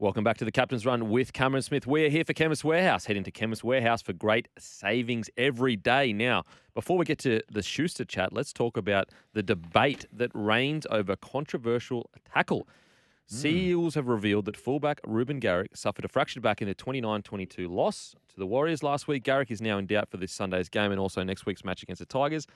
Welcome back to the Captain's Run with Cameron Smith. We're here for Chemist Warehouse. Head into Chemist Warehouse for great savings every day. Now, before we get to the Schuster chat, let's talk about the debate that reigns over controversial tackle. Seals have revealed that fullback Reuben Garrick suffered a fractured back in the 29-22 loss to the Warriors last week. Garrick is now in doubt for this Sunday's game and also next week's match against the Tigers.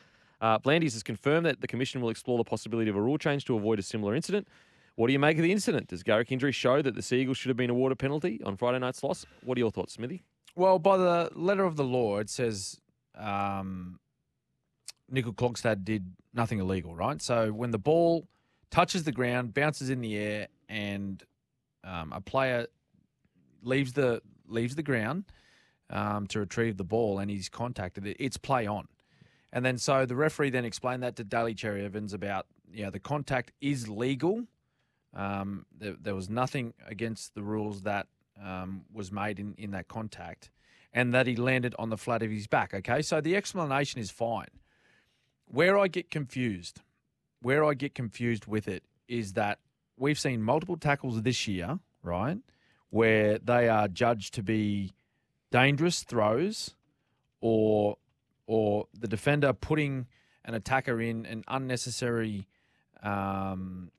Uh, V'landys has confirmed that the Commission will explore the possibility of a rule change to avoid a similar incident. What do you make of the incident? Does Garrick injury show that the Sea Eagles should have been awarded a penalty on Friday night's loss? What are your thoughts, Smithy? Well, by the letter of the law, it says um, Nicoll-Klokstad did nothing illegal, right? So when the ball touches the ground, bounces in the air, and um, a player leaves the leaves the ground um, to retrieve the ball, and he's contacted, it, it's play on. And then so the referee then explained that to Daly Cherry Evans about yeah the contact is legal. Um, there, there was nothing against the rules that um, was made in, in that contact, and that he landed on the flat of his back. Okay, so the explanation is fine. Where I get confused, where I get confused with it is that we've seen multiple tackles this year, right, where they are judged to be dangerous throws, or or the defender putting an attacker in an unnecessary um,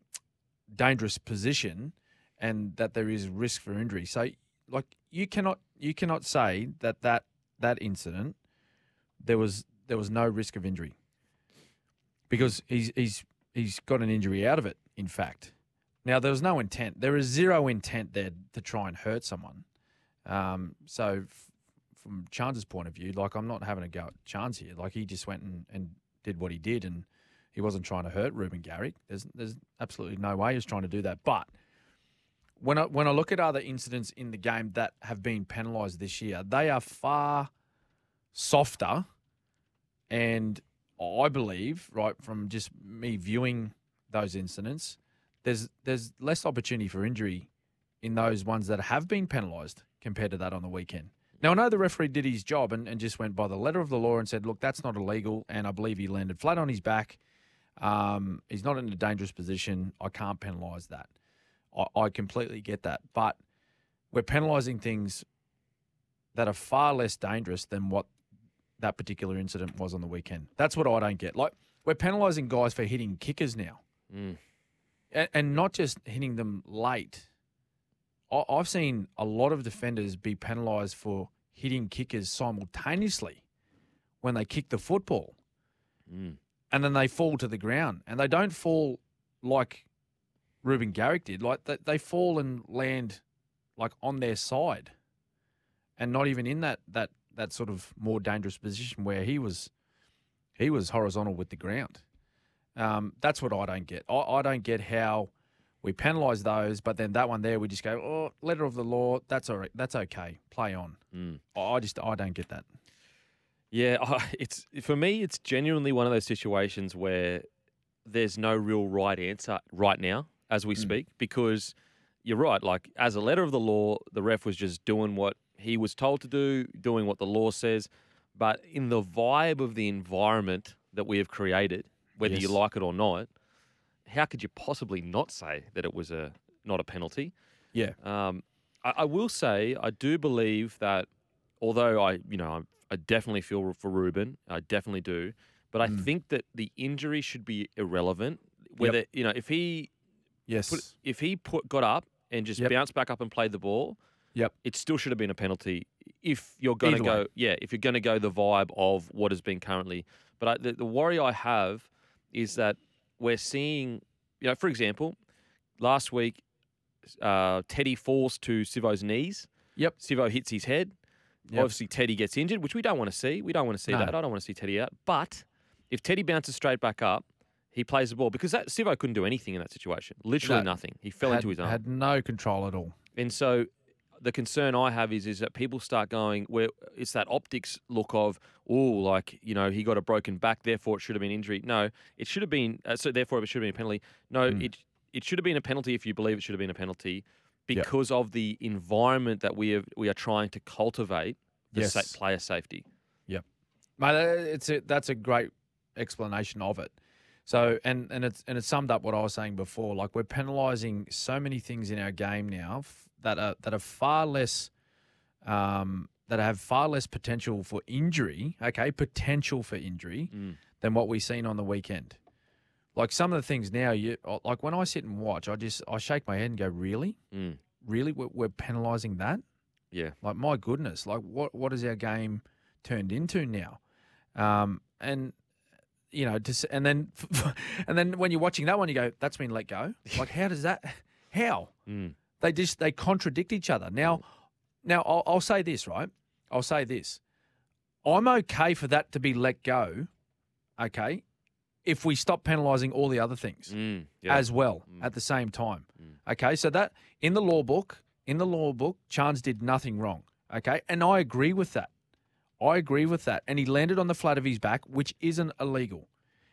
dangerous position and that there is risk for injury. So like you cannot you cannot say that that that incident there was there was no risk of injury because he's he's he's got an injury out of it in fact. Now there was no intent. There is zero intent there to try and hurt someone. Um, so f- from Charnze's point of view, like I'm not having a go at Charnze here. Like he just went and, and did what he did and he wasn't trying to hurt Reuben Garrick. There's there's absolutely no way he was trying to do that. But when I when I look at other incidents in the game that have been penalised this year, they are far softer, and I believe right from just me viewing those incidents, there's there's less opportunity for injury in those ones that have been penalised compared to that on the weekend. Now, I know the referee did his job and, and just went by the letter of the law and said, look, that's not illegal. And I believe he landed flat on his back. Um, he's not in a dangerous position. I can't penalise that. I, I completely get that. But we're penalising things that are far less dangerous than what that particular incident was on the weekend. That's what I don't get. Like, we're penalising guys for hitting kickers now. Mm. And, and not just hitting them late. I, I've seen a lot of defenders be penalised for hitting kickers simultaneously when they kick the football Mm. And then they fall to the ground and they don't fall like Reuben Garrick did. Like they, they fall and land like on their side and not even in that, that, that sort of more dangerous position where he was, he was horizontal with the ground. Um, that's what I don't get. I, I don't get how we penalise those, but then that one there we just go, oh, letter of the law. That's all right. That's okay. Play on. Mm. I I just I don't get that. Yeah, it's for me. It's genuinely one of those situations where there's no real right answer right now as we Mm. speak because you're right. Like as a letter of the law, the ref was just doing what he was told to do, doing what the law says. But in the vibe of the environment that we have created, whether you like it or not, how could you possibly not say that it was a not a penalty? Yeah. Um, I, I will say I do believe that, although I, you know, I'm, I definitely feel for Reuben, I definitely do, but I Mm. think that the injury should be irrelevant. Whether you know if he Yes. put, if he put got up and just Yep. bounced back up and played the ball, Yep. it still should have been a penalty. If you're going to go, yeah, if you're going to go the vibe of what has been currently, but I, the, the worry I have is that we're seeing, you know, for example, last week, uh, Teddy falls to Sivo's knees. Yep. Sivo hits his head. Yep. Obviously, Teddy gets injured, which we don't want to see. We don't want to see No. that. I don't want to see Teddy out. But if Teddy bounces straight back up, he plays the ball because that Sivo couldn't do anything in that situation. Literally No. nothing. He fell had, into his arm. Had no control at all. And so the concern I have is is that people start going where it's that optics look of oh like you know he got a broken back therefore it should have been injury. No, it should have been uh, so therefore it should have been a penalty. No, Mm. it it should have been a penalty if you believe it should have been a penalty Yep. because of the environment that we have we are trying to cultivate the sa- player safety. Mate, uh, it's a, that's a great explanation of it. So, and and it's and it summed up what I was saying before. Like we're penalising so many things in our game now f- that are that are far less, um, that have far less potential for injury. Okay, potential for injury Mm. than what we've seen on the weekend. Like some of the things now, you like when I sit and watch, I just I shake my head and go, really, Mm. really, we're, we're penalising that. Yeah. Like my goodness, like what what is our game turned into now? Um, and you know, just and then and then when you're watching that one, you go, "That's been let go." Like, how does that? How Mm. they just they contradict each other. Now, now I'll, I'll say this right. I'll say this. I'm okay for that to be let go. Okay, if we stop penalising all the other things Mm. Yeah. as well Mm. at the same time. Mm. Okay, so that in the law book, in the law book, Charnze did nothing wrong. Okay, and I agree with that. I agree with that, and he landed on the flat of his back, which isn't illegal.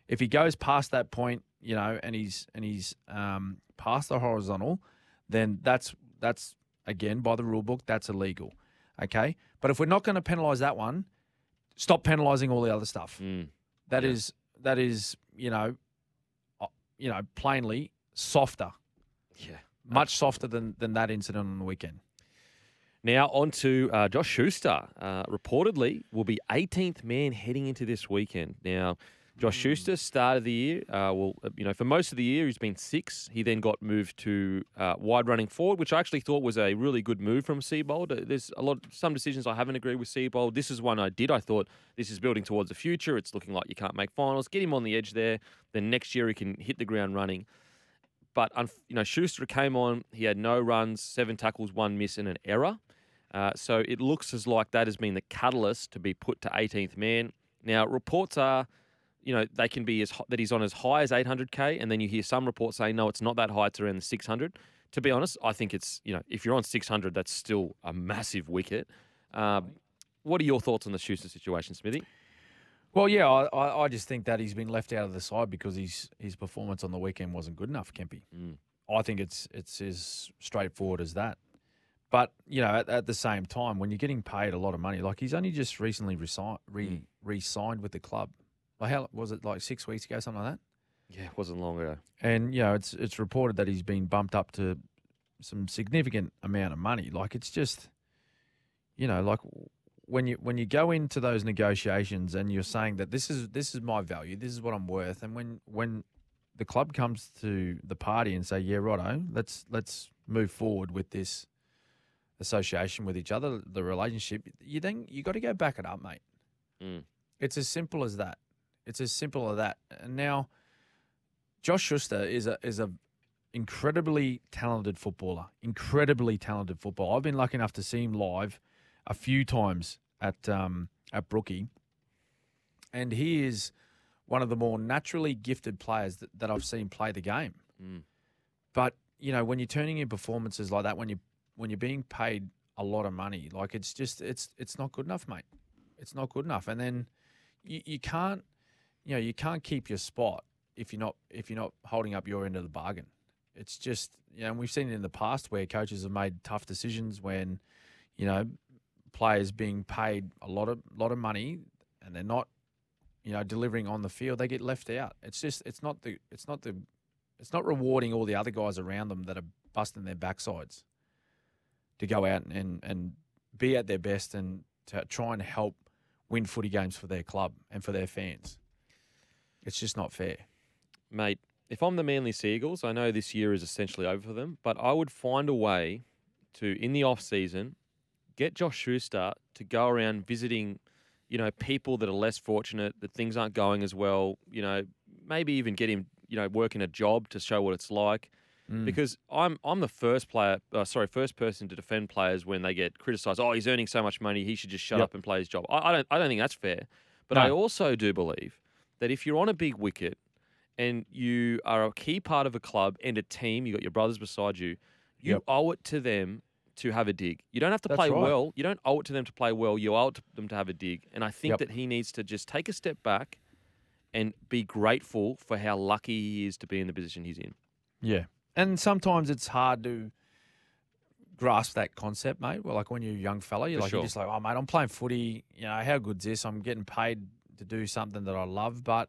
If he goes past that point, you know, and he's and he's um, past the horizontal, then that's that's again by the rule book, that's illegal. Okay, but if we're not going to penalise that one, stop penalising all the other stuff. Mm. That Yeah. is that is you know, you know, plainly softer, Yeah. much softer than than that incident on the weekend. Now on to uh, Josh Schuster. Uh, reportedly, will be 18th man heading into this weekend. Now, Josh Schuster started the year. Uh, well, uh, you know, for most of the year, he's been six. He then got moved to uh, wide running forward, which I actually thought was a really good move from Seibold. Uh, There's a lot, some decisions I haven't agreed with Seibold. This is one I did. I thought this is building towards the future. It's looking like you can't make finals. Get him on the edge there. Then next year he can hit the ground running. But you know, Schuster came on. He had no runs, seven tackles, one miss, and an error. Uh, so it looks as like that has been the catalyst to be put to 18th man. Now reports are, you know, they can be as that he's on as high as 800k, and then you hear some reports saying no, it's not that high. It's around the 600. To be honest, I think it's you know if you're on 600, that's still a massive wicket. Um, what are your thoughts on the Schuster situation, Smithy? Well, yeah, I, I, just think that he's been left out of the side because his his performance on the weekend wasn't good enough, Kempy. Mm. I think it's it's as straightforward as that. But you know, at, at the same time, when you're getting paid a lot of money, like he's only just recently resi- re Mm. re-signed with the club. Like how was it? Like six weeks ago, something like that. Yeah, it wasn't long ago. And you know, it's it's reported that he's been bumped up to some significant amount of money. Like it's just, you know, like when you when you go into those negotiations and you're saying that this is this is my value, this is what I'm worth, and when when the club comes to the party and say, yeah, righto, let's let's move forward with this association with each other, the relationship, you then you got to go back it up, mate. Mm. It's as simple as that. It's as simple as that. And now, Josh Schuster is a is a incredibly talented footballer. Incredibly talented footballer. I've been lucky enough to see him live a few times at um, at Brookie, and he is one of the more naturally gifted players that, that I've seen play the game. Mm. But you know, when you're turning in performances like that, when you when you're being paid a lot of money, like it's just it's it's not good enough, mate. It's not good enough. And then you, you can't you know you can't keep your spot if you're not if you're not holding up your end of the bargain. It's just you know and we've seen it in the past where coaches have made tough decisions when you know players being paid a lot of lot of money and they're not you know delivering on the field they get left out. It's just it's not the it's not the it's not rewarding all the other guys around them that are busting their backsides to go out and and be at their best and to try and help win footy games for their club and for their fans. It's just not fair. mate, if I'm the Manly Sea Eagles, I know this year is essentially over for them, but I would find a way to, in the off season, get Josh Schuster to go around visiting, you know, people that are less fortunate, that things aren't going as well. You know, maybe even get him, you know, working a job to show what it's like. Mm. Because I'm I'm the first player, uh, sorry, first person to defend players when they get criticised. Oh, he's earning so much money, he should just shut Yep. up and play his job. I, I don't I don't think that's fair. But I also do believe that if you're on a big wicket and you are a key part of a club and a team, you got your brothers beside you, you Yep. owe it to them to have a dig. You don't have to That's play right. well. You don't owe it to them to play well. You owe it to them to have a dig. And I think Yep. that he needs to just take a step back and be grateful for how lucky he is to be in the position he's in. Yeah. And sometimes it's hard to grasp that concept, mate. Well, like when you're a young fella, you're For like, sure. you're just like, oh, mate, I'm playing footy. You know, how good's this? I'm getting paid to do something that I love. But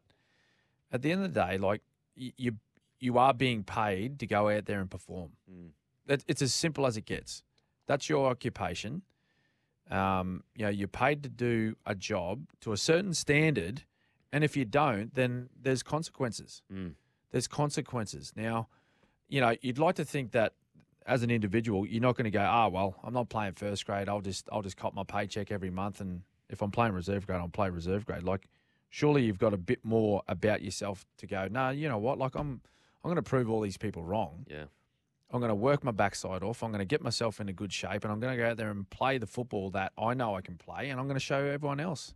at the end of the day, like, you, you are being paid to go out there and perform. Mm. It, it's as simple as it gets. That's your occupation. Um, you know, you're paid to do a job to a certain standard. And if you don't, then there's consequences Mm. there's consequences. Now, you know, you'd like to think that as an individual, you're not going to go, ah, well, I'm not playing first grade. I'll just, I'll just cop my paycheck every month, and if I'm playing reserve grade, I'll play reserve grade. Like, surely you've got a bit more about yourself to go. No, you know what? Like, I'm, I'm going to prove all these people wrong. Yeah. I'm going to work my backside off. I'm going to get myself in a good shape, and I'm going to go out there and play the football that I know I can play, and I'm going to show everyone else,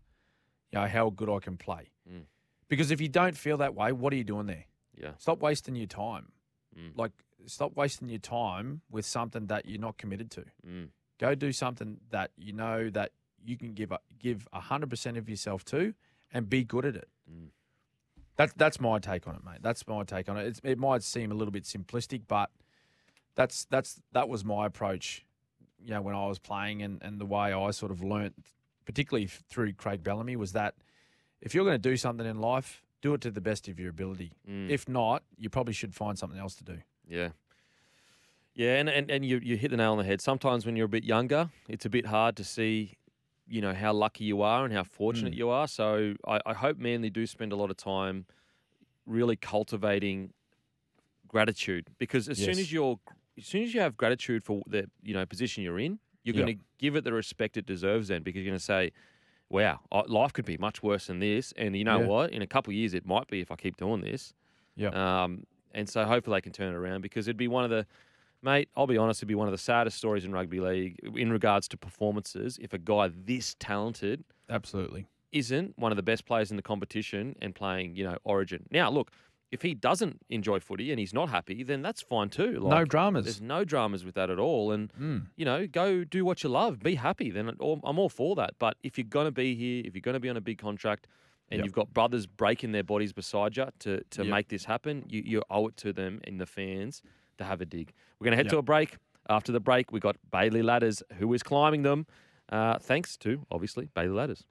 you know, how good I can play. Mm. Because if you don't feel that way, what are you doing there? Yeah. Stop wasting your time. Mm. Like, stop wasting your time with something that you're not committed to. Mm. Go do something that you know that you can give a, give hundred percent of yourself to, and be good at it. Mm. That's that's my take on it, mate. That's my take on it. It's, it might seem a little bit simplistic, but that's that's that was my approach. You know, when I was playing, and and the way I sort of learnt, particularly through Craig Bellamy, was that if you're going to do something in life, do it to the best of your ability. Mm. If not, you probably should find something else to do. Yeah. Yeah, and, and, and you, you hit the nail on the head. Sometimes when you're a bit younger, it's a bit hard to see, you know, how lucky you are and how fortunate Mm. you are. So I, I hope Manly do spend a lot of time really cultivating gratitude because as soon as you're as soon as you have gratitude for the you know position you're in, you're Yep. going to give it the respect it deserves. Then because you're going to say, "Wow, life could be much worse than this," and you know Yeah. what? In a couple of years, it might be if I keep doing this. Yep. Um, and so hopefully they can turn it around because it'd be one of the, mate, I'll be honest, it'd be one of the saddest stories in rugby league in regards to performances if a guy this talented Absolutely. isn't one of the best players in the competition and playing, you know, Origin. Now, look, if he doesn't enjoy footy and he's not happy, then that's fine too. no dramas. There's no dramas with that at all. And Mm. you know, go do what you love, be happy. Then I'm all for that. But if you're gonna be here, if you're gonna be on a big contract, and Yep. you've got brothers breaking their bodies beside you to to Yep. make this happen, you, you owe it to them and the fans to have a dig. We're gonna head Yep. to a break. After the break, we got Bailey Ladders, who is climbing them. Uh, thanks to obviously Bailey Ladders.